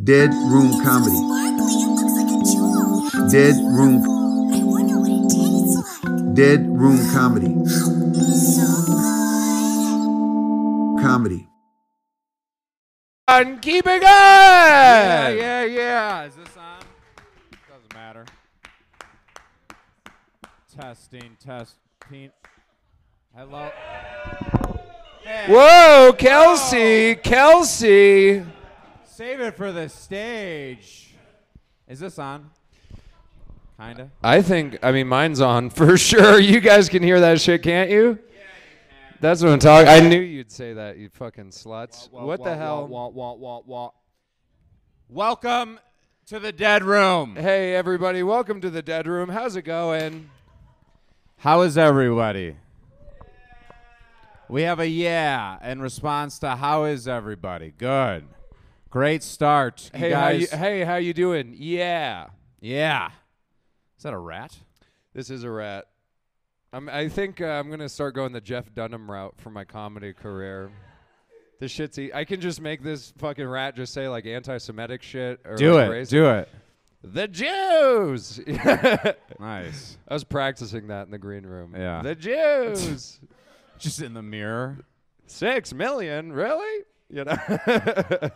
Dead Room Comedy. Dead Room. Dead Room Comedy. Comedy. And keep it going. Yeah, yeah, yeah. Is this on? Doesn't matter. Testing, testing. Hello. Hey. Whoa, Kelsey, Kelsey. Save it for the stage. Is this on? Kinda. I think, I mean, mine's on for sure. You guys can hear that shit, can't you? Yeah. That's what I'm talking. I knew you'd say that, you fucking sluts. what the hell? Wah, wah, wah, wah. Welcome to the dead room. Hey, everybody, welcome to the Dead Room. How's it going? How is everybody? We have a yeah in response to how is everybody? Good. Great start. You Hey, how you, guys. hey, how you doing? Yeah. yeah. Is that a rat? This is a rat. I'm, I think uh, I'm gonna start going the Jeff Dunham route for my comedy career. This shit's. E- I can just make this fucking rat just say like anti-Semitic shit or Do it. racist- Do it. The Jews. Nice. I was practicing that in the green room. Yeah. The Jews. Just in the mirror. Six million, really? You know.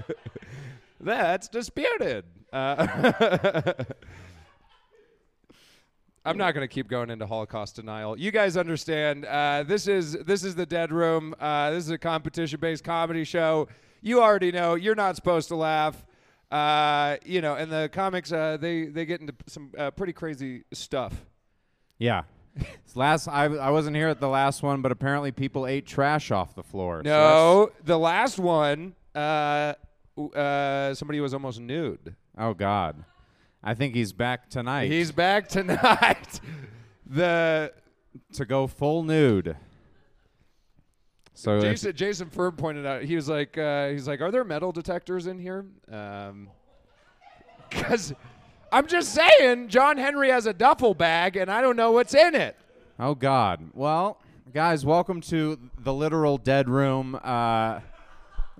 That's disputed. Uh, I'm not going to keep going into Holocaust denial. You guys understand. Uh, this is this is the Dead Room. Uh, this is a competition-based comedy show. You already know. You're not supposed to laugh. Uh, you know, and the comics uh, they they get into some uh, pretty crazy stuff. Yeah. Last I I wasn't here at the last one, but apparently people ate trash off the floor. so No, the last one, uh, somebody was almost nude. oh God. I think he's back tonight. He's back tonight. the to go full nude. So Jason Jason Furb pointed out he was like uh, he's like, are there metal detectors in here? Um, because I'm just saying, John Henry has a duffel bag and I don't know what's in it. Oh God. Well, guys, welcome to the literal dead room. Uh,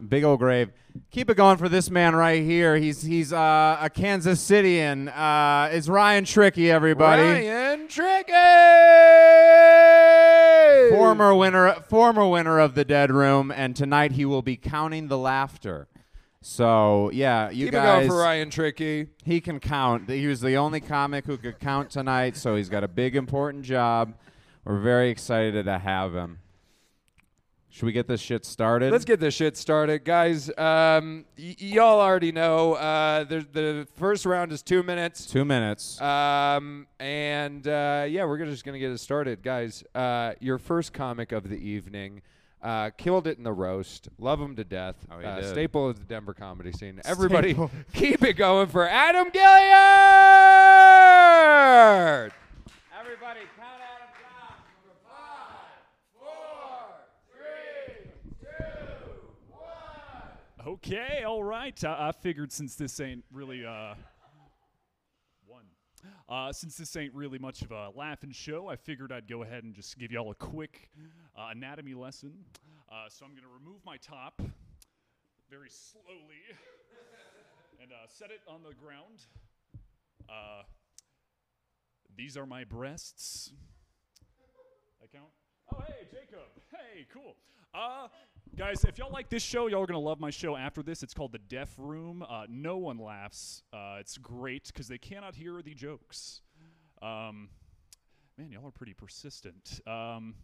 big old grave. Keep it going for this man right here. He's he's uh, a Kansas Cityan. Uh, it's Ryan Tricky, everybody. Ryan Tricky, Former winner, former winner of the Dead Room, and tonight he will be counting the laughter. So yeah, you Keep guys. it going for Ryan Tricky. He can count. He was the only comic who could count tonight, so he's got a big important job. We're very excited to have him. Should we get this shit started? Let's get this shit started, guys. Um, y- y'all already know uh, the the first round is two minutes. Two minutes. Um, and uh, yeah, we're gonna, just gonna get it started, guys. Uh, your first comic of the evening. Uh, killed it in the roast. Love him to death. Oh, he uh, did. staple of the Denver comedy scene. Everybody, Staple. keep it going for Adam Gilliard. Everybody, count Adam down. Five, four, three, two, one. Okay, all right. I, I figured since this ain't really uh one, uh, since this ain't really much of a laughing show, I figured I'd go ahead and just give y'all a quick uh, anatomy lesson. Uh, so I'm gonna remove my top very slowly and uh, set it on the ground. Uh, these are my breasts. That count? Oh, hey, Jacob. Hey, cool. Uh, guys, if y'all like this show, y'all are gonna love my show after this. It's called The Deaf Room. Uh, no one laughs. Uh, it's great because they cannot hear the jokes. Um, man, y'all are pretty persistent. Um,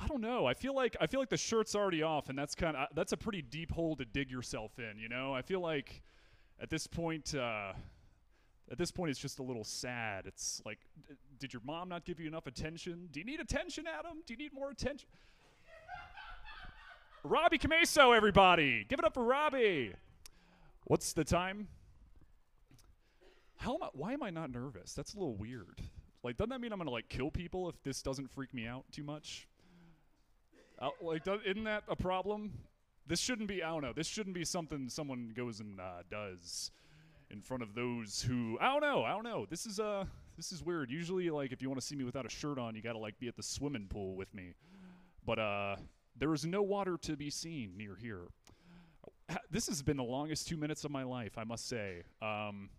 I don't know. I feel like I feel like the shirt's already off, and that's kind of that's a pretty deep hole to dig yourself in. You know, I feel like at this point. Uh, at this point, it's just a little sad. It's like, d- did your mom not give you enough attention? Do you need attention, Adam? Do you need more attention? Robbie Kumeso, everybody! Give it up for Robbie! What's the time? How am I, why am I not nervous? That's a little weird. Like, doesn't that mean I'm gonna like kill people if this doesn't freak me out too much? Uh, like, do, isn't that a problem? This shouldn't be. I don't know. This shouldn't be something someone goes and uh, does in front of those who. I don't know. I don't know. This is uh. This is weird. Usually, like, if you want to see me without a shirt on, you gotta like be at the swimming pool with me. But uh, there is no water to be seen near here. this has been the longest two minutes of my life, I must say. Um,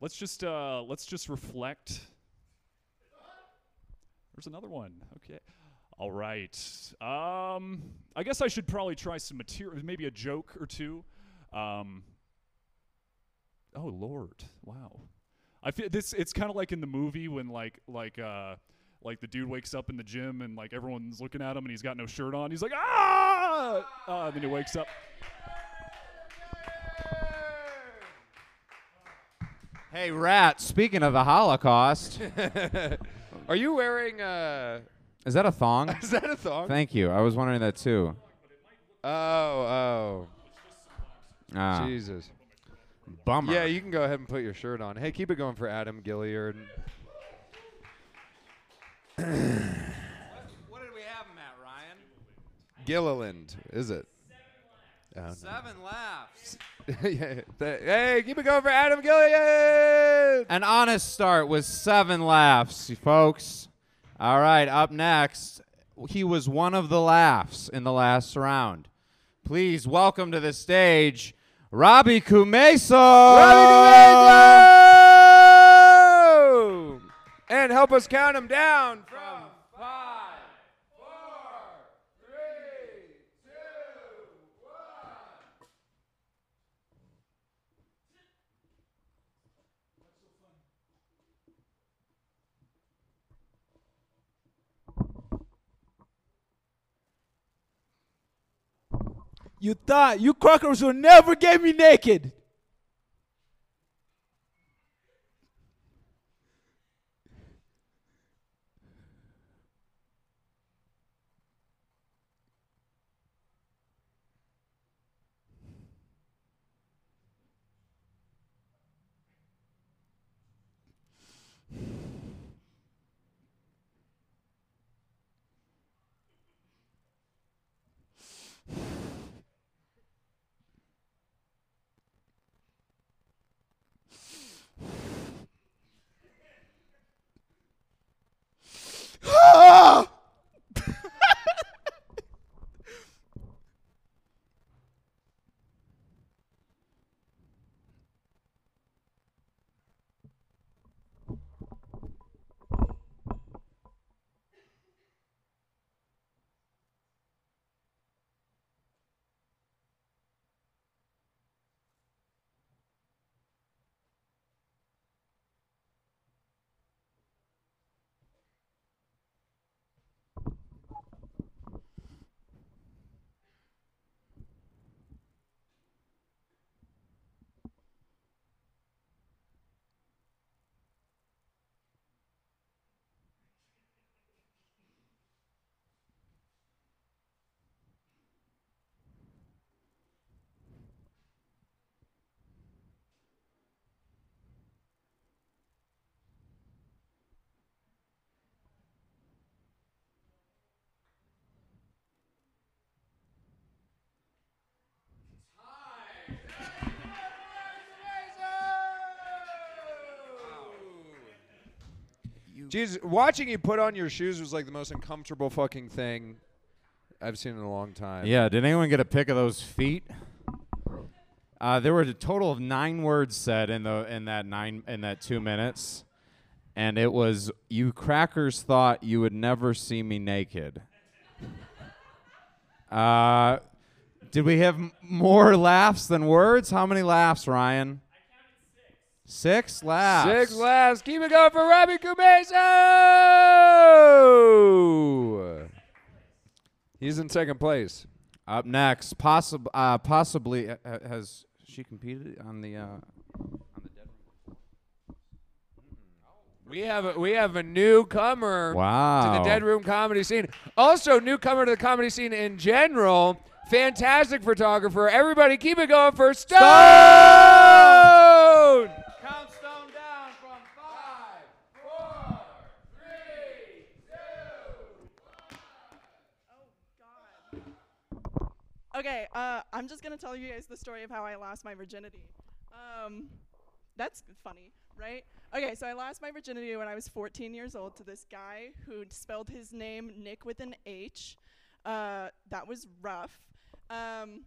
let's just uh, let's just reflect. There's another one. Okay. All right. Um, I guess I should probably try some material, maybe a joke or two. Um, oh Lord! Wow. I feel this. It's kind of like in the movie when like like uh like the dude wakes up in the gym and like everyone's looking at him and he's got no shirt on. He's like ah, uh, and then he wakes up. Hey, Rat, speaking of the Holocaust, Are you wearing uh is that a thong? is that a thong? Thank you. I was wondering that too. oh, oh. Ah, Jesus. bummer. Yeah, you can go ahead and put your shirt on. Hey, keep it going for Adam Gilliard. What did we have him at, Ryan? Gilliland, is it? Oh, no. Seven laughs. yeah, th- hey, keep it going for Adam Gilliland. An honest start with seven laughs, folks. All right, up next, he was one of the laughs in the last round. Please welcome to the stage, Robbie Kumeso. Robbie And help us count them down from five, four, three, two, one. You thought you crackers will never get me naked. Jesus, watching you put on your shoes was like the most uncomfortable fucking thing I've seen in a long time. Yeah, did anyone get a pic of those feet? Uh, there were a total of nine words said in the in that nine in that two minutes, and it was you crackers thought you would never see me naked. Uh, did we have m- more laughs than words? How many laughs, Ryan? Six laughs. Six laughs. Keep it going for Robbie Kumeso. He's in second place. Up next, possib- uh, possibly uh, uh, has she competed on the uh, on the dead We have a, we have a newcomer Wow. to the Dead Room comedy scene. Also, newcomer to the comedy scene in general. Fantastic photographer. Everybody, keep it going for Stone. Stone down from five, four, three, two. Okay, uh, I'm just gonna tell you guys the story of how I lost my virginity. Um, that's funny, right? Okay, so I lost my virginity when I was 14 years old to this guy who spelled his name Nick with an H. Uh, that was rough. Um,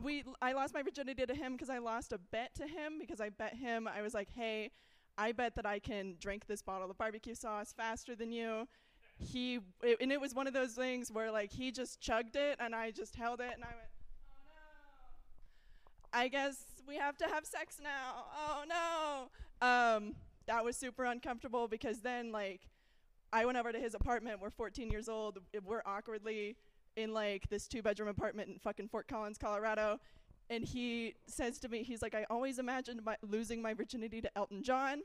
we I lost my virginity to him because I lost a bet to him because I bet him I was like, hey, I bet that I can drink this bottle of barbecue sauce faster than you. He it, and it was one of those things where like he just chugged it and I just held it and I went, oh no. I guess we have to have sex now. Oh no. Um, that was super uncomfortable because then like I went over to his apartment. We're 14 years old. We're awkwardly in like this two bedroom apartment in fucking Fort Collins, Colorado. And he says to me, he's like, I always imagined my losing my virginity to Elton John.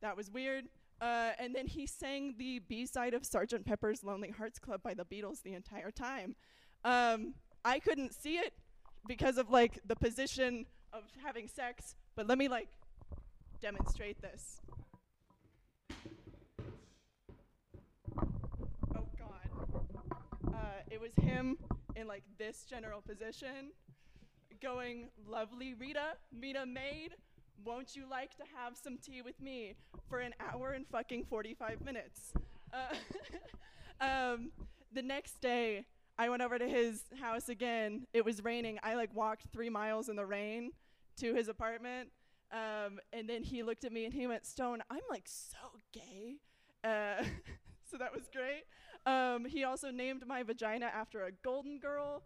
That was weird. Uh, and then he sang the B side of Sgt. Pepper's Lonely Hearts Club by the Beatles the entire time. Um, I couldn't see it because of like the position of having sex, but let me like demonstrate this. Oh God. Uh, it was him in like this general position, going, "Lovely Rita, Rita maid, won't you like to have some tea with me for an hour and fucking 45 minutes?" Uh, um, the next day, I went over to his house again. It was raining. I like walked three miles in the rain to his apartment. Um, and then he looked at me and he went, Stone, I'm like so gay. Uh, so that was great. Um, he also named my vagina after a golden girl,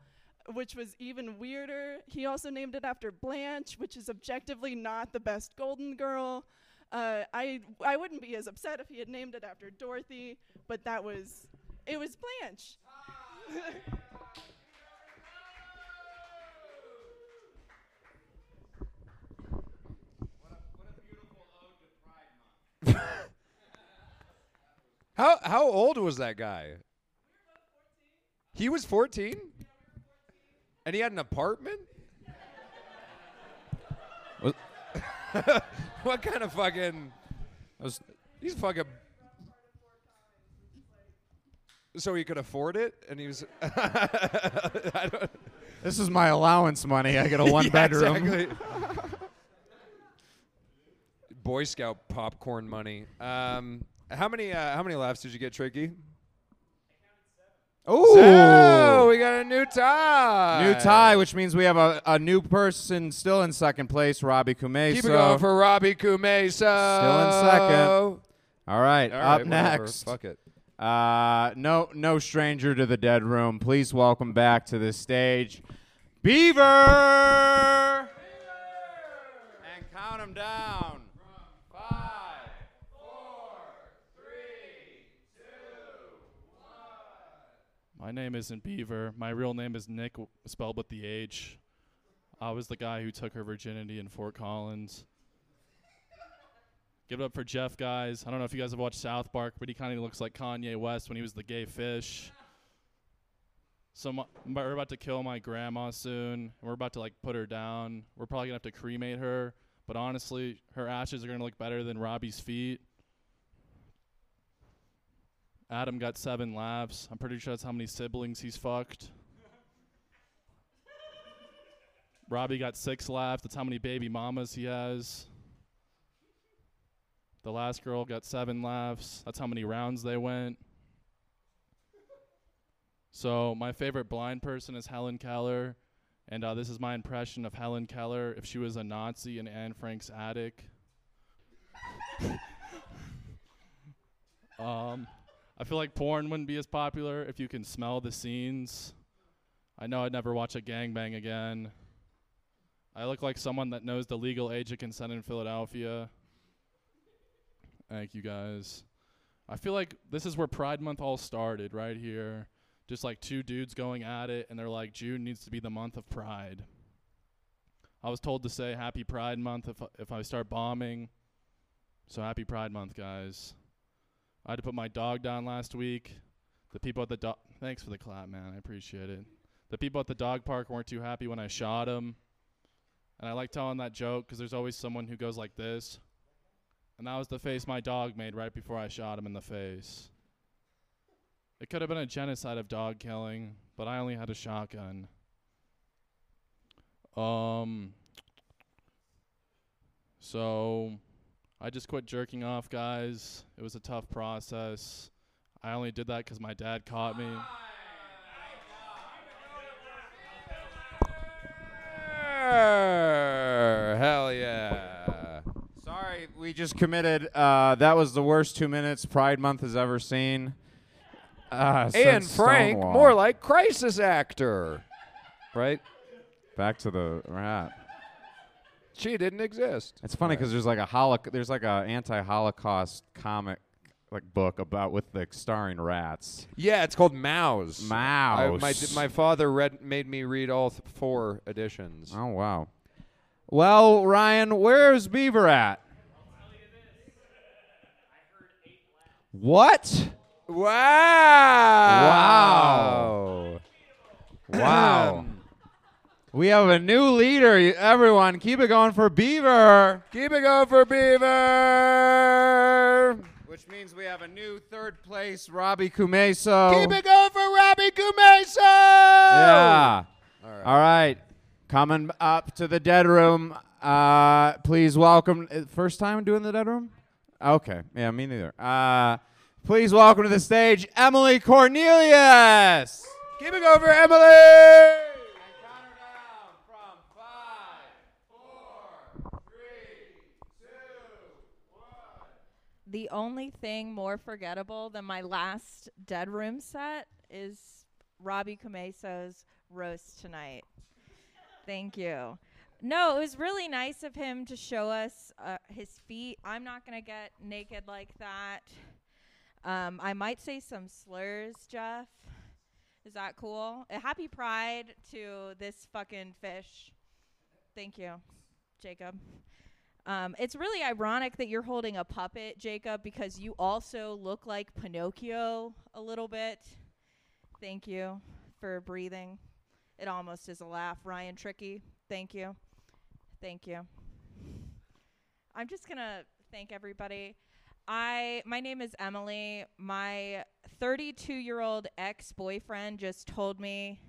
which was even weirder. He also named it after Blanche, which is objectively not the best golden girl. Uh, I I wouldn't be as upset if he had named it after Dorothy, but that was it was Blanche. How how old was that guy? He was 14? And he had an apartment? Was- what kind of fucking was- He's fucking So he could afford it and he was I don't this is my allowance money. I get a one Yeah, bedroom. exactly. Boy Scout popcorn money. Um, how many uh, how many laughs did you get, Tricky? Ooh. Oh, we got a new tie. New tie, which means we have a, a new person still in second place, Robbie Kume. Keep so it going for Robbie Kumeso. Still in second. All right, All up right, next. Fuck it. Uh, no, no stranger to the dead room. Please welcome back to the stage, Beaver. And count him down. Five, four, three, My name isn't Beaver. My real name is Nick, spelled with the H. I was the guy who took her virginity in Fort Collins. Give it up for Jeff, guys. I don't know if you guys have watched South Park, but he kind of looks like Kanye West when he was the gay fish. So my, we're about to kill my grandma soon. and We're about to like put her down. We're probably gonna have to cremate her. But honestly, her ashes are gonna look better than Robbie's feet. Adam got seven laughs. I'm pretty sure that's how many siblings he's fucked. Robbie got six laughs. That's how many baby mamas he has. The last girl got seven laughs. That's how many rounds they went. So my favorite blind person is Helen Keller, and uh, this is my impression of Helen Keller if she was a Nazi in Anne Frank's attic. um, I feel like porn wouldn't be as popular if you can smell the scenes. I know I'd never watch a gangbang again. I look like someone that knows the legal age of consent in Philadelphia. Thank you guys. I feel like this is where Pride Month all started, right here. Just like two dudes going at it, and they're like, June needs to be the month of Pride. I was told to say Happy Pride Month if if I start bombing. So Happy Pride Month, guys. I had to put my dog down last week. The people at the dog. Thanks for the clap, man. I appreciate it. The people at the dog park weren't too happy when I shot him. And I like telling that joke because there's always someone who goes like this. And that was the face my dog made right before I shot him in the face. It could have been a genocide of dog killing, but I only had a shotgun. Um. So, I just quit jerking off, guys. It was a tough process. I only did that because my dad caught me. Hell yeah. Sorry, we just committed. Uh, that was the worst two minutes Pride Month has ever seen. Uh, and Frank, Stonewall. more like crisis actor. Right? Back to the rat. She didn't exist. It's funny because there's like a holoc- there's like a anti-Holocaust comic like book about with the starring rats. Yeah, it's called Maus. I- my Mouse. my father read made me read all th- four editions. Oh wow. Well, Ryan, where's Beaver at? What? Wow. Wow! Wow. we have a new leader. Everyone, keep it going for Beaver. Keep it going for Beaver. Which means we have a new third place, Robbie Kumeso. Keep it going for Robbie Kumeso. Yeah. All right. All right. Coming up to the dead room. Uh, please welcome. uh, First time doing the dead room? Okay. Yeah, me neither. Uh, please welcome to the stage Emily Cornelius. Keep it going for Emily. The only thing more forgettable than my last Dead Room set is Robbie Kumeso's roast tonight. Thank you. No, it was really nice of him to show us uh, his feet. I'm not going to get naked like that. Um, I might say some slurs, Jeff. Is that cool? A happy pride to this fucking fish. Thank you, Jacob. Um, it's really ironic that you're holding a puppet, Jacob, because you also look like Pinocchio a little bit. Thank you for breathing. It almost is a laugh. Ryan Tricky, thank you. Thank you. I'm just going to thank everybody. I my name is Emily. My 32-year-old ex-boyfriend just told me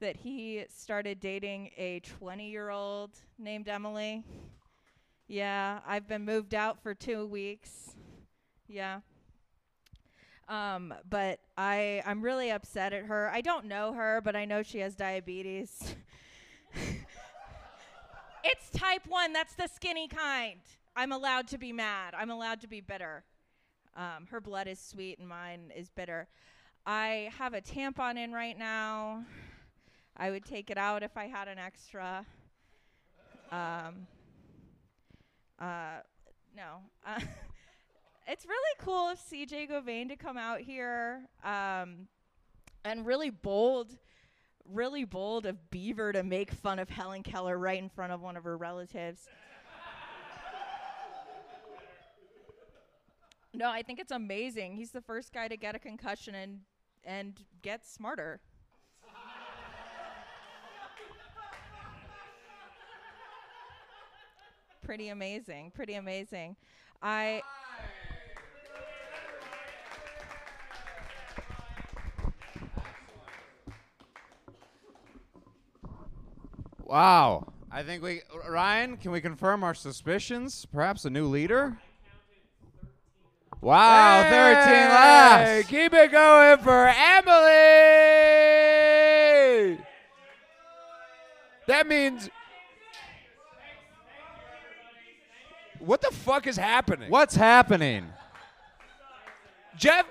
that he started dating a 20-year-old named Emily. Yeah, I've been moved out for two weeks. Yeah. Um, but I I'm really upset at her. I don't know her, but I know she has diabetes. it's type one. That's the skinny kind. I'm allowed to be mad. I'm allowed to be bitter. Um, her blood is sweet and mine is bitter. I have a tampon in right now. I would take it out if I had an extra. Um, uh, no. Uh, it's really cool of CJ Govain to come out here um, and really bold, really bold of Beaver to make fun of Helen Keller right in front of one of her relatives. no, I think it's amazing. He's the first guy to get a concussion and and get smarter. Pretty amazing. Pretty amazing. I Wow. I think we Ryan, can we confirm our suspicions? Perhaps a new leader? Wow, 13 Hey, laughs. Keep it going for Emily. That means. What the fuck is happening? What's happening? Jeff?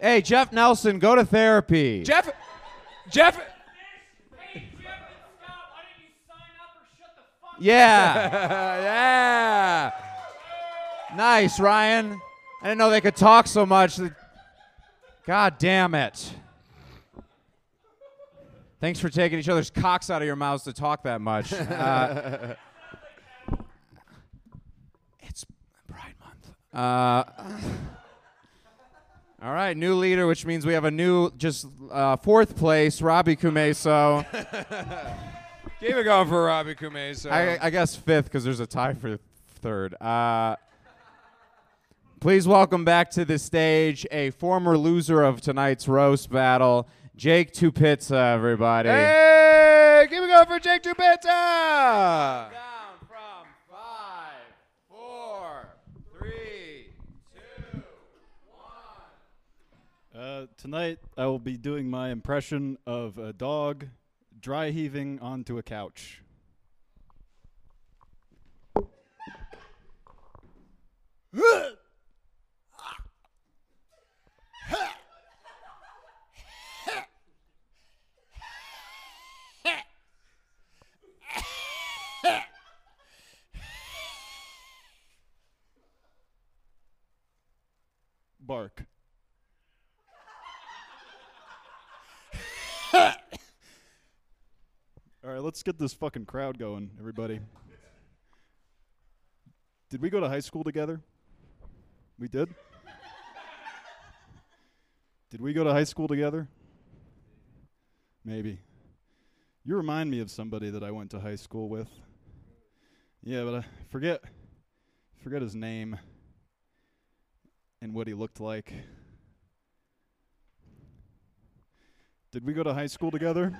Hey, Jeff Nelson, go to therapy. Jeff? Jeff? Yeah. yeah. nice, Ryan. I didn't know they could talk so much. God damn it. Thanks for taking each other's cocks out of your mouths to talk that much. Uh, it's Pride Month. Uh, all right, new leader, which means we have a new, just uh, fourth place, Robbie Kumeso. Keep it going for Robbie Kumeso. I, I guess fifth because there's a tie for third. Uh, please welcome back to the stage a former loser of tonight's roast battle, Jake Tupizza, everybody. hey, keep it going for Jake Tupita. Down from five, four, three, two. Tonight, I will be doing my impression of a dog dry heaving onto a couch. Bark. All right, let's get this fucking crowd going, everybody. Did we go to high school together? We did? did we go to high school together? Maybe. You remind me of somebody that I went to high school with. Yeah, but I forget forget his name and what he looked like. Did we go to high school together?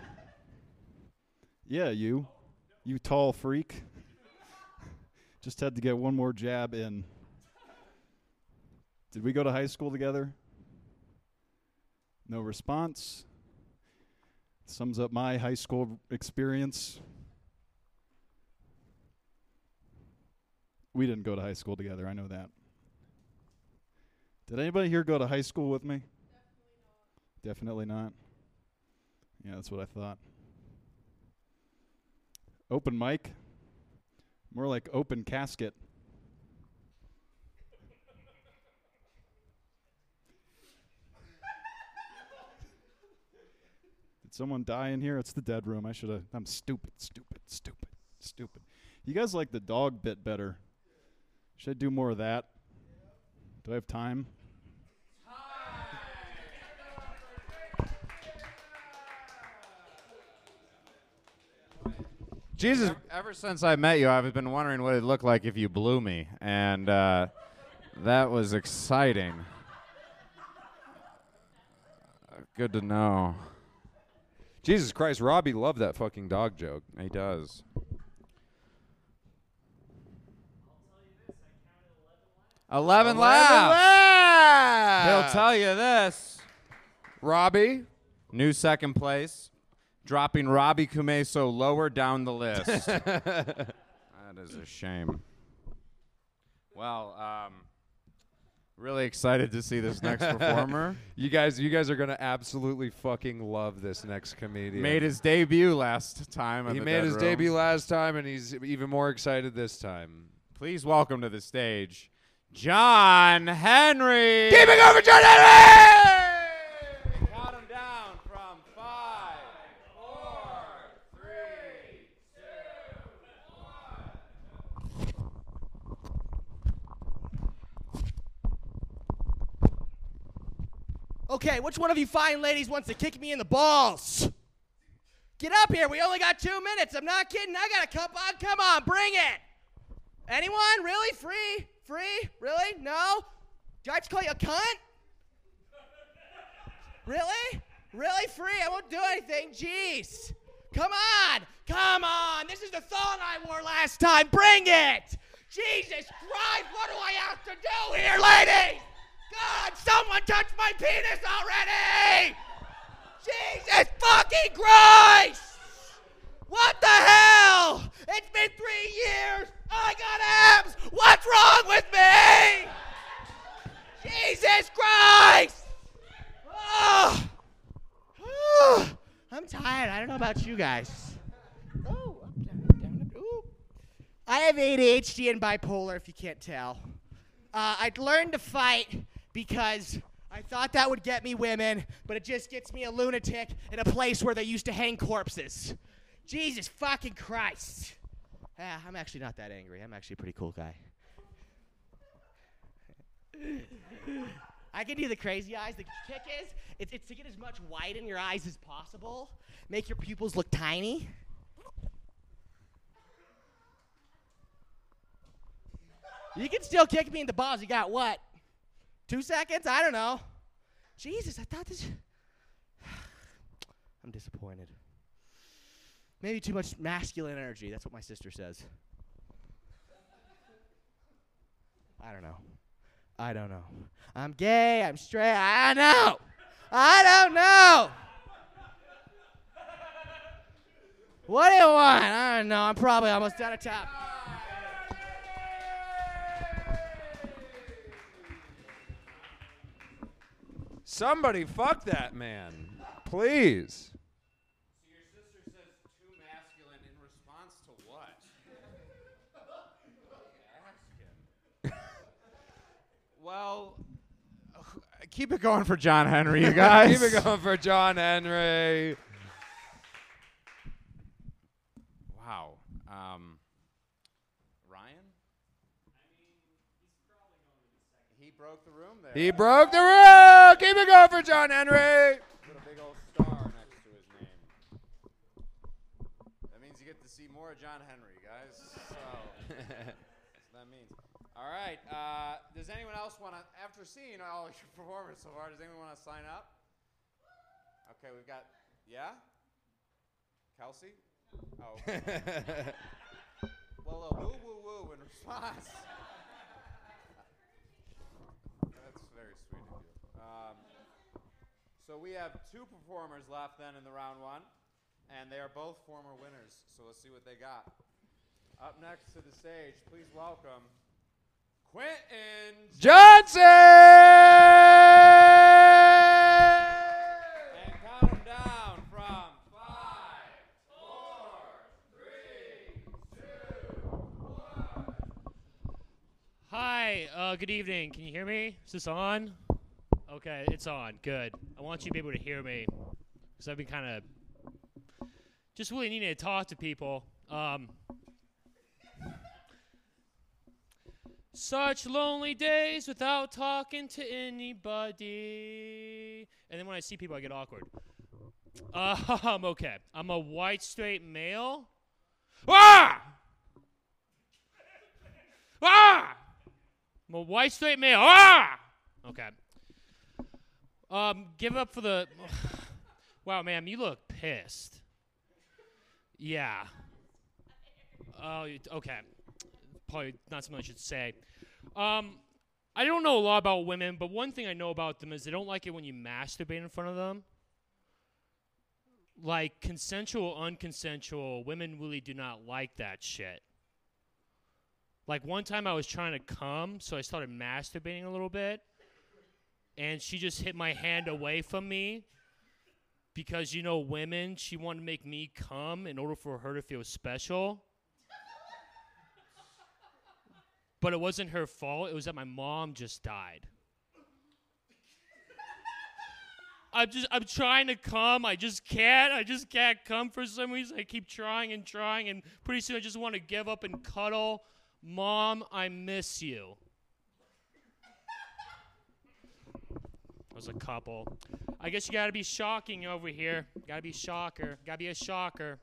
Yeah, you. You tall freak. Just had to get one more jab in. Did we go to high school together? No response. Sums up my high school experience. We didn't go to high school together, I know that. Did anybody here go to high school with me? Definitely not. Yeah, that's what I thought. Open mic? More like open casket. Did someone die in here? It's the dead room. I should have. I'm stupid, stupid, stupid, stupid. You guys like the dog bit better. Should I do more of that? Do I have time? Jesus, Ever since I met you, I've been wondering what it'd look like if you blew me, and uh, that was exciting. Good to know. Jesus Christ, Robbie loved that fucking dog joke. He does. Eleven laughs. He'll tell you this. Robbie, New second place, dropping Robbie Kumeso lower down the list. that is a shame. Well, um, really excited to see this next performer. you guys, you guys are gonna absolutely fucking love this next comedian. Made his debut last time. he the made his Room. debut last time, and he's even more excited this time. Please welcome to the stage, John Henry. Keeping over John Henry! Count him down from five, four, three, Okay, which one of you fine ladies wants to kick me in the balls? Get up here. We only got two minutes. I'm not kidding. I got a cup on. Come on, bring it. Anyone? Really? Free? Free? Really? No? Do I to call you a cunt? Really? Really? Free? I won't do anything. Jeez. Come on. Come on. This is the thong I wore last time. Bring it. Jesus Christ. What do I have to do here, ladies? God, someone touched my penis already! Jesus fucking Christ! What the hell? It's been three years. I got abs. What's wrong with me? Jesus Christ! Oh. Oh. I'm tired. I don't know about you guys. Oh, up, down, down. Ooh. I have ADHD and bipolar, if you can't tell. Uh, I'd learned to fight because I thought that would get me women, but it just gets me a lunatic in a place where they used to hang corpses. Jesus fucking Christ. Ah, I'm actually not that angry. I'm actually a pretty cool guy. I can do the crazy eyes. The trick is, it's, it's to get as much white in your eyes as possible, make your pupils look tiny. You can still kick me in the balls. You got what? Two seconds? I don't know. Jesus, I thought this. I'm disappointed. Maybe too much masculine energy. That's what my sister says. I don't know. I don't know. I'm gay. I'm straight. I don't know. I don't know. What do you want? I don't know. I'm probably almost out of time. Somebody fuck that man, please. Your sister says too masculine in response to what? well, keep it going for John Henry, you guys. Keep it going for John Henry. Wow. Um, Ryan? He broke the room there. He broke the rule. Keep it going for John Henry. Put a big old star next to his name. That means you get to see more of John Henry, guys. So that's what that means. All right. Uh, does anyone else want to, after seeing all your performers so far, does anyone want to sign up? Okay, we've got, yeah? Kelsey? Oh. well, a woo woo woo in response. That's very sweet of you. Um, so we have two performers left then in the round one, and they are both former winners. So let's see what they got. Up next to the stage, please welcome Quentin Johnson. and count 'em down from five, four, three, two, one. Hi, uh, good evening. Can you hear me? Is this on? Okay, it's on. Good. I want you to be able to hear me because I've been kind of just really needing to talk to people. Um, such lonely days without talking to anybody. And then when I see people, I get awkward. Um, okay. I'm a white straight male. Ah! Ah! I'm a white straight male. Ah! Okay. Um, give up for the. wow, ma'am, you look pissed. Yeah. Oh, okay. Probably not something I should say. Um, I don't know a lot about women, but one thing I know about them is they don't like it when you masturbate in front of them. Like consensual, unconsensual, women really do not like that shit. Like one time I was trying to come, so I started masturbating a little bit, and she just hit my hand away from me because you know women, she wanted to make me come in order for her to feel special. But it wasn't her fault. It was that my mom just died. I'm just I'm trying to come. I just can't. I just can't come for some reason. I keep trying and trying and pretty soon I just want to give up and cuddle. Mom, I miss you. Was a couple. I guess you gotta be shocking over here. Gotta be shocker. Gotta be a shocker.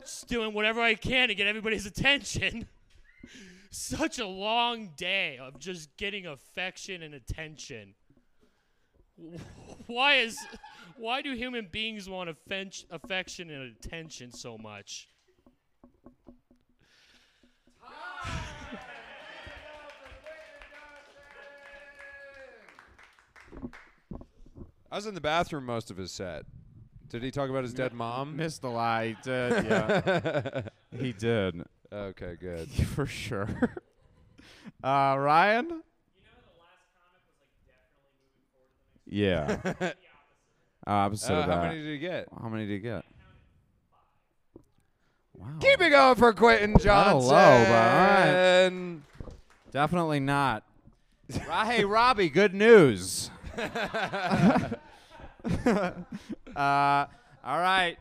Just doing whatever I can to get everybody's attention. Such a long day of just getting affection and attention. Why is why do human beings want affection and attention so much? I was in the bathroom most of his set. Did he talk about his dead mom? Missed the lie. He did, yeah. he did. Okay, good. For sure. uh, Ryan? Yeah. Opposite Uh, of that. how many did you get? How many did you get? Wow. Keep it going for Quentin Not a Johnson. low, but. Definitely not. Hey, Robbie, good news. uh, all right.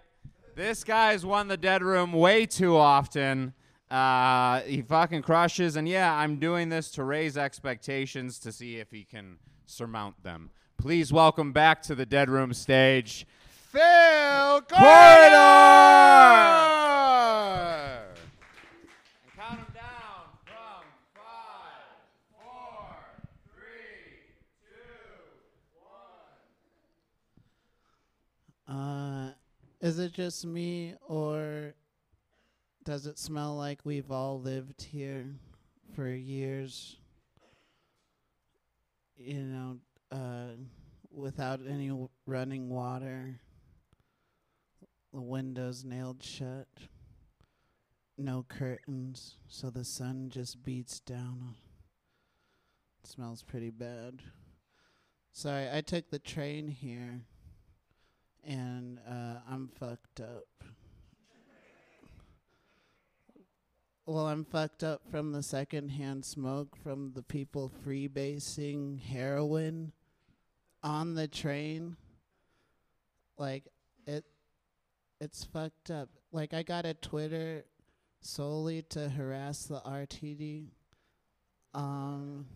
This guy's won the dead room way too often. Uh, he fucking crushes, and yeah, I'm doing this to raise expectations to see if he can surmount them. Please welcome back to the dead room stage, Phil Corridor! And count him down from five, four, three, two, Uh, is it just me, or does it smell like we've all lived here for years? You know, uh, without any w- running water, the windows nailed shut, no curtains, so the sun just beats down. It smells pretty bad. Sorry, I took the train here, and uh, I'm fucked up. Well, I'm fucked up from the secondhand smoke from the people freebasing heroin on the train. Like it, it's fucked up. Like I got a Twitter solely to harass the RTD. Um,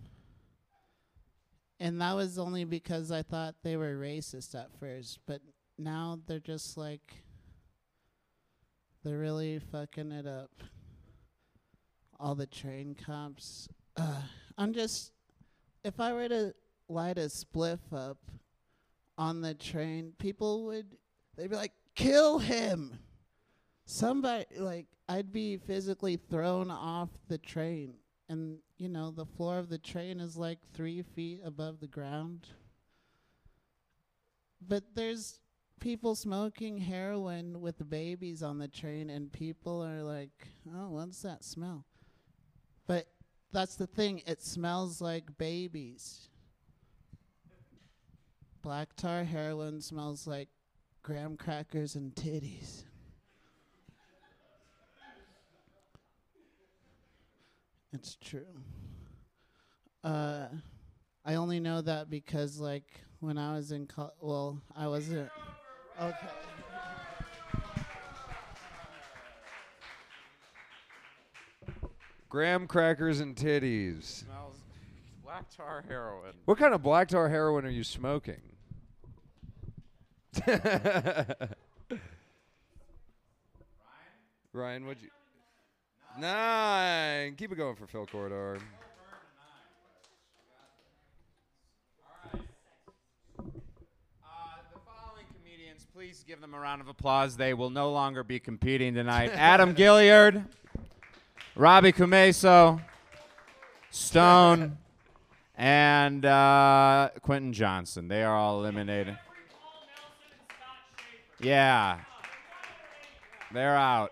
and that was only because I thought they were racist at first, but now they're just like they're really fucking it up. All the train cops. Uh, I'm just if I were to light a spliff up on the train, people would they'd be like, "Kill him." Somebody like I'd be physically thrown off the train, and you know the floor of the train is like three feet above the ground. But there's people smoking heroin with babies on the train, and people are like, "Oh, what's that smell?" But that's the thing; it smells like babies. Black tar heroin smells like graham crackers and titties. It's true. Uh, I only know that because, like, when I was in col- well, I wasn't. Okay. Graham crackers and titties. Smells black tar heroin. What kind of black tar heroin are you smoking? Ryan, what'd you? Nine. Keep it going for Phil Corridor. Please give them a round of applause. They will no longer be competing tonight. Adam Gilliard, Robbie Kumeso, Stone, and uh, Quentin Johnson. They are all eliminated. Yeah. They're out.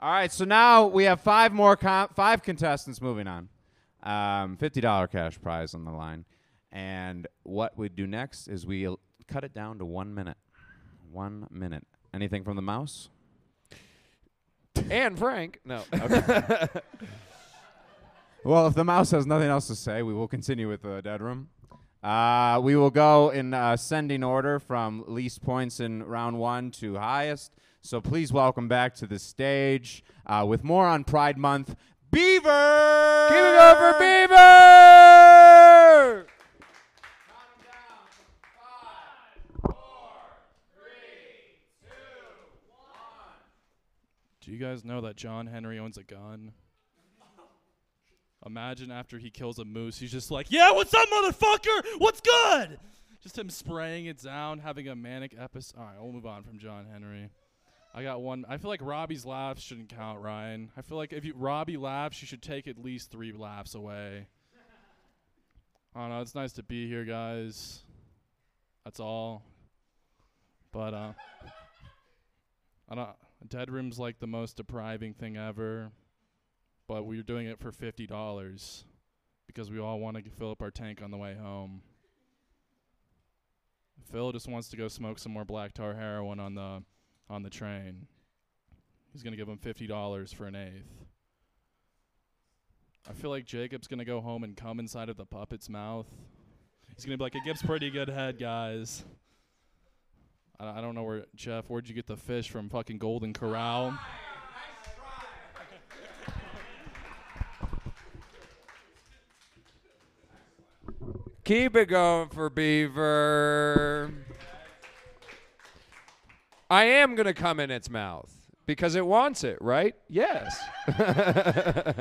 All right, so now we have five more com- five contestants moving on. Um, Fifty dollar cash prize on the line, and what we do next is we cut it down to one minute. One minute. Anything from the mouse? And Frank. No. Okay. well, if the mouse has nothing else to say, we will continue with the dead room. Uh, we will go in ascending order from least points in round one to highest. So please welcome back to the stage uh, with more on Pride Month, Beaver. Keep it for Beaver. You guys know that John Henry owns a gun? Imagine after he kills a moose, he's just like, "Yeah, what's up, motherfucker? What's good?" Just him spraying it down, having a manic episode. All right, we'll move on from John Henry. I got one. I feel like Robbie's laughs shouldn't count, Ryan. I feel like if you Robbie laughs, you should take at least three laughs away. I don't know. It's nice to be here, guys. That's all. But uh, I don't. Dead room's like the most depriving thing ever, but we're doing it for fifty dollars because we all want to fill up our tank on the way home. Phil just wants to go smoke some more black tar heroin on the on the train. He's gonna give him fifty dollars for an eighth. I feel like Jacob's gonna go home and come inside of the puppet's mouth. He's gonna be like, "It gives pretty good head, guys." I, I don't know where Jeff. Where'd you get the fish from? Fucking Golden Corral. Ah, Keep it going for Beaver. I am going to come in its mouth because it wants it, right? Yes.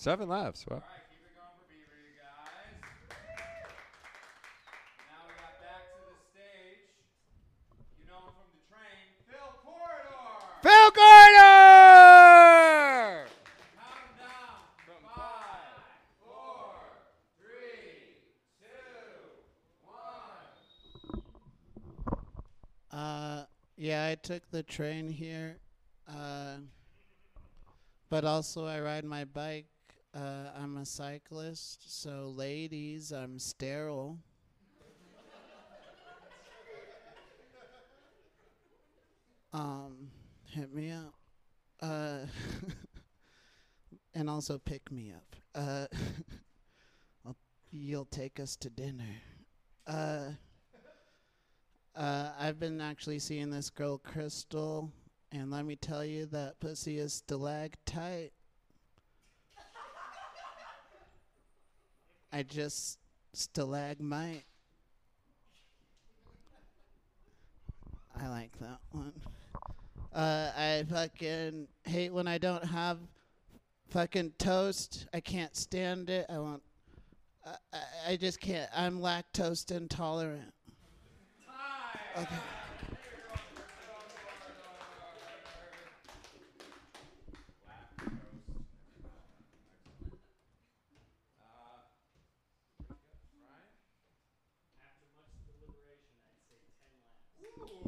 Seven laughs. Well. All right, keep it going for Beaver, you guys. Now we got back to the stage. You know, I'm from the train. Phil Corridor! Uh, yeah, I took the train here. Uh, but also, I ride my bike. Uh, I'm a cyclist, so ladies, I'm sterile. um, hit me up. Uh, and also pick me up. Uh, you'll take us to dinner. Uh, uh, I've been actually seeing this girl, Crystal, and let me tell you, that pussy is stalactite. I just stalagmite. I like that one. Uh, I fucking hate when I don't have fucking toast. I can't stand it. I want. I, I, I just can't. I'm lactose intolerant. Okay. Whoa, new leader. All right, welcome back to the stage. Um, you know him from uh, acting up on a couch. Uh, in theory, it's Jake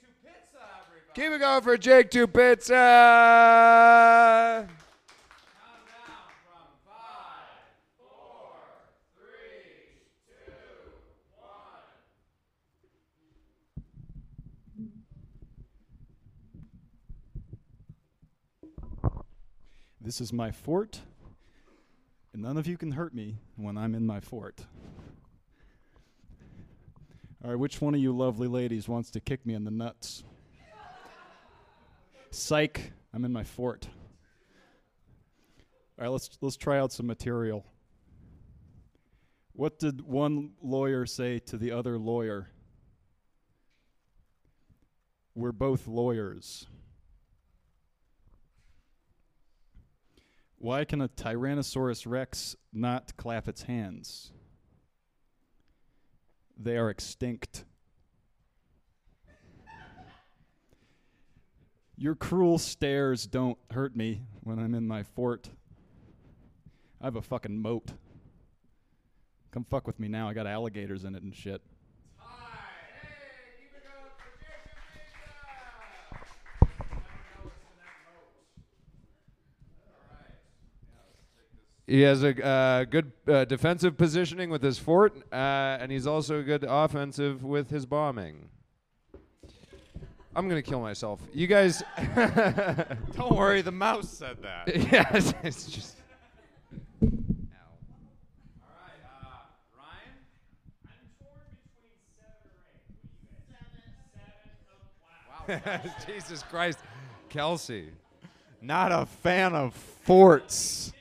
Two Pizza, everybody. Keep it going for Jake Two Pizza. Countdown from five, four, three, two, one. This is my fort, and none of you can hurt me when I'm in my fort. All right, which one of you lovely ladies wants to kick me in the nuts? Psych, I'm in my fort. All right, let's let's try out some material. What did one lawyer say to the other lawyer? We're both lawyers. Why can a Tyrannosaurus rex not clap its hands? They are extinct. Your cruel stares don't hurt me when I'm in my fort. I have a fucking moat. Come fuck with me now. I got alligators in it and shit. He has a uh, good uh, defensive positioning with his fort, uh, and he's also good offensive with his bombing. I'm gonna kill myself. You guys. Don't worry, the mouse said that. yes, it's just. Wow! Jesus Christ, Kelsey. Not a fan of forts.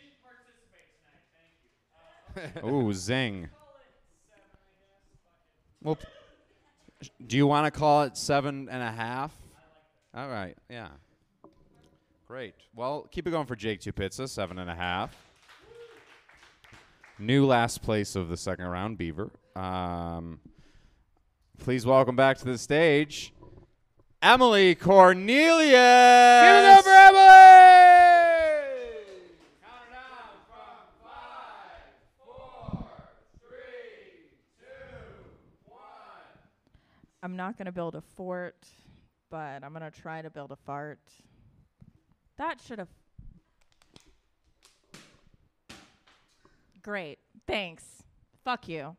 Ooh, zing. Well, do you want to call it seven and a half? All right, yeah. Great. Well, keep it going for Jake Two Pizza, seven and a half. New last place of the second round, Beaver. Um, please welcome back to the stage, Emily Cornelius. Give it up for Emily! I'm not gonna build a fort, but I'm gonna try to build a fart. That should have. Great. Thanks. Fuck you.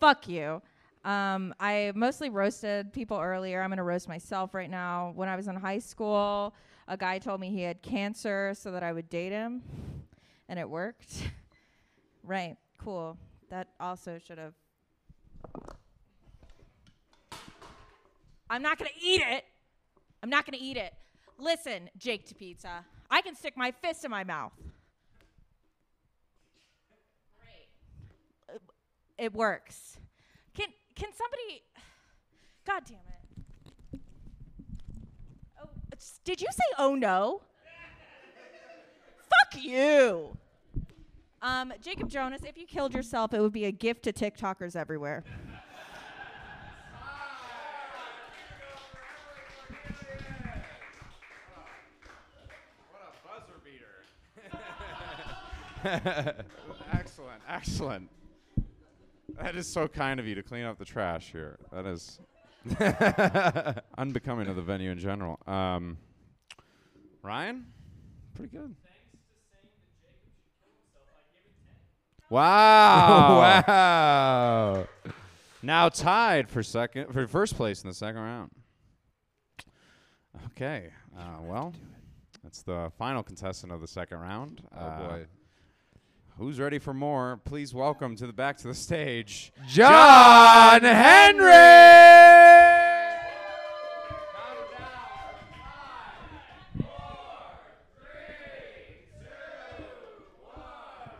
Fuck you. Um, I mostly roasted people earlier. I'm gonna roast myself right now. When I was in high school, a guy told me he had cancer so that I would date him, and it worked. right. Cool. That also should have. I'm not gonna eat it. I'm not gonna eat it. Listen, Jake Two Pizza. I can stick my fist in my mouth. Great. It works. Can can somebody? God damn it. Oh, did you say oh no? Fuck you. Um, Jacob Jonas, if you killed yourself, it would be a gift to TikTokers everywhere. excellent, excellent. That is so kind of you to clean up the trash here. That is unbecoming of the venue in general. Um, Ryan, pretty good. Wow! wow. Now tied for second for first place in the second round. Okay, uh, well, that's the final contestant of the second round. Oh, Uh, boy. Who's ready for more? Please welcome to the back to the stage, John Henry.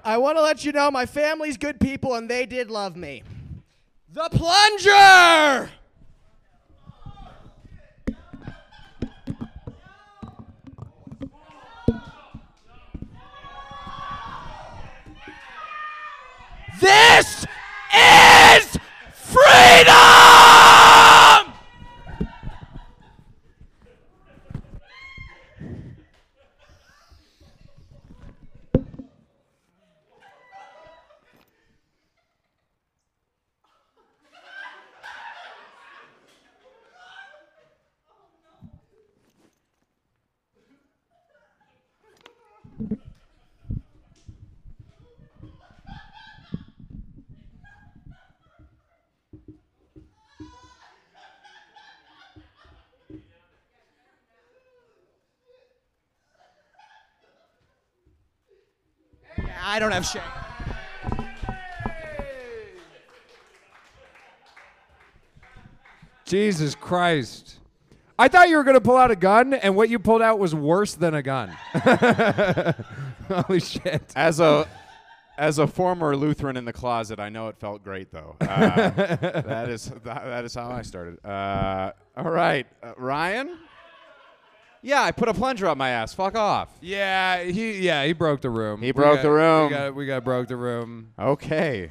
I want to let you know my family's good people and they did love me. The plunger! This is freedom! Yeah, I don't have shame. Jesus Christ. I thought you were going to pull out a gun, and what you pulled out was worse than a gun. Holy shit. As a as a former Lutheran in the closet, I know it felt great though. Uh, that is that, that is how I started. Uh, all right, uh, Ryan. Yeah, I put a plunger up my ass. Fuck off. Yeah, he yeah he broke the room. He broke got- the room. We got, we got broke the room. Okay.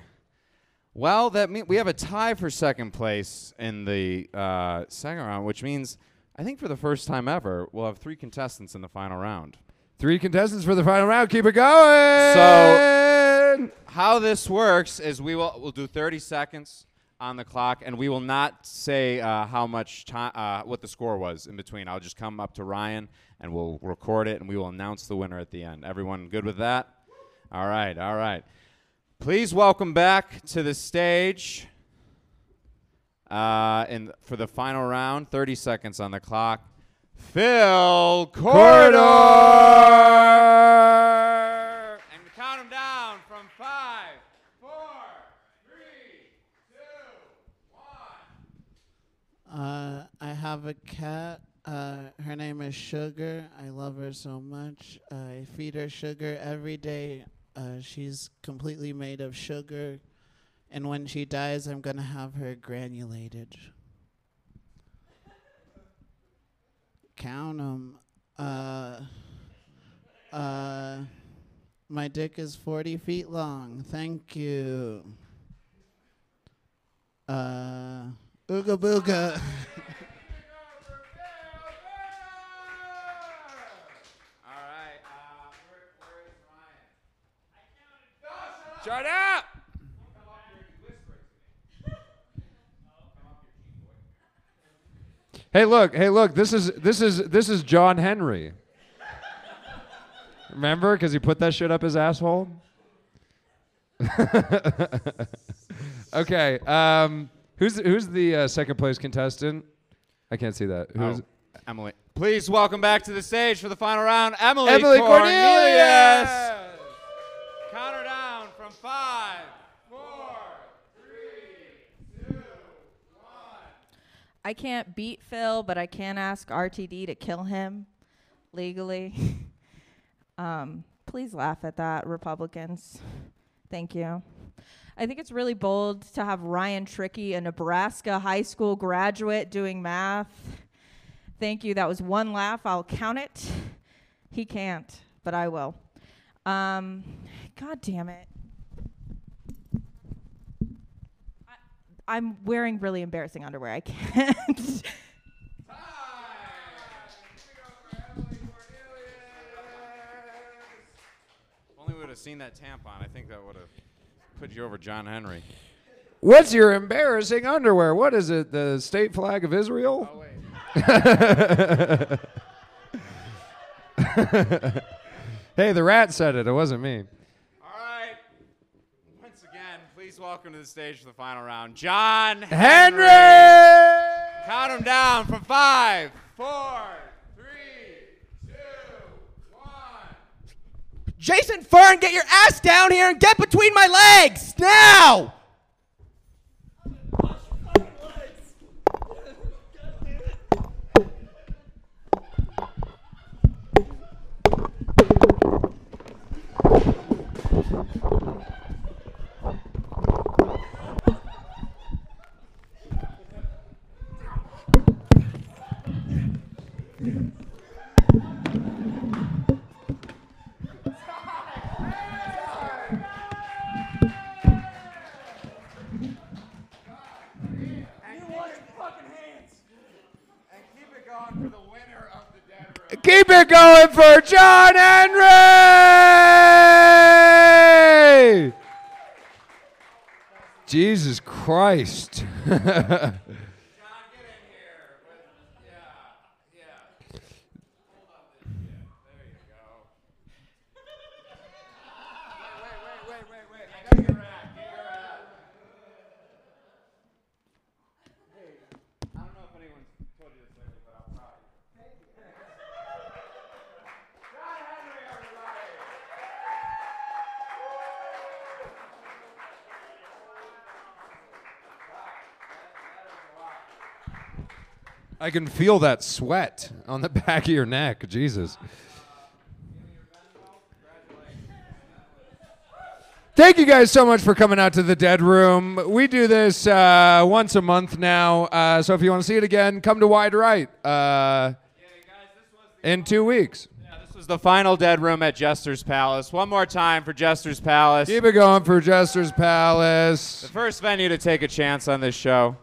Well, that means we have a tie for second place in the uh, second round, which means I think for the first time ever, we'll have three contestants in the final round. Three contestants for the final round. Keep it going. So how this works is we will we'll do 30 seconds on the clock, and we will not say uh, how much time, uh, what the score was in between. I'll just come up to Ryan and we'll record it, and we will announce the winner at the end. Everyone good with that? All right, all right. Please welcome back to the stage. Uh, and for the final round, 30 seconds on the clock. Phil Corridor. And count them down from five, four, three, two, Uh, I have a cat. Uh, her name is Sugar. I love her so much. I feed her sugar every day. Uh, she's completely made of sugar. And when she dies, I'm going to have her granulated. Count 'em. Uh, uh, my dick is 40 feet long. Thank you. Uh, ooga booga. All right. Uh, where, where is Ryan? Shut up. Hey, look! Hey, look! This is this is this is John Henry. Remember, because he put that shit up his asshole. okay. Um, who's who's the uh, second place contestant? I can't see that. Who's Oh, Emily. Please welcome back to the stage for the final round, Emily, Emily Cornelius. Cornelius. I can't beat Phil, but I can ask RTD to kill him legally. um, please laugh at that, Republicans. Thank you. I think it's really bold to have Ryan Tricky, a Nebraska high school graduate, doing math. Thank you. That was one laugh. I'll count it. He can't, but I will. Um, God damn it. I'm wearing really embarrassing underwear. I can't. Only we would have seen that tampon, I think that would have put you over John Henry. What's your embarrassing underwear? What is it? The state flag of Israel? Oh, hey, the rat said it. It wasn't me. All right. Once again, please welcome to the stage for the final round, John Henry! Count him down from five, four, three, two, one. Jason Fern, get your ass down here and get between my legs now! Keep it going for John Henry! Jesus Christ. I don't know if anyone's told you this lately, but I'm proud. I can feel that sweat on the back of your neck. Jesus. Thank you guys so much for coming out to the Dead Room. We do this uh, once a month now. Uh, so if you want to see it again, come to Wide Right uh, in two weeks. Yeah, This was the final dead room at Jester's Palace. One more time for Jester's Palace. Keep it going for Jester's Palace. The first venue to take a chance on this show.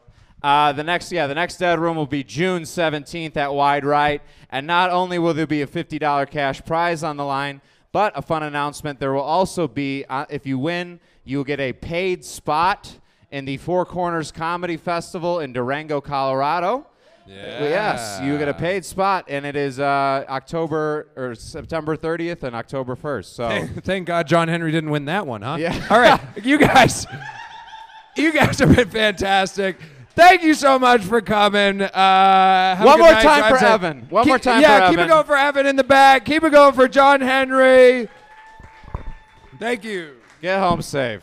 Uh, the next, yeah, the next dead room will be June 17th at Wide Right, and not only will there be a $50 cash prize on the line, but a fun announcement. There will also be, uh, if you win, you will get a paid spot in the Four Corners Comedy Festival in Durango, Colorado. Yeah. Yes, you get a paid spot, and it is uh, October or September 30th and October 1st. So. Thank, thank God John Henry didn't win that one, huh? Yeah. All right, you guys, you guys have been fantastic. Thank you so much for coming. Uh, have One more night. time Drive for safe. Evan. One Keep- more time yeah, keep Evan. it going for Evan in the back. Keep it going for John Henry. Thank you. Get home safe.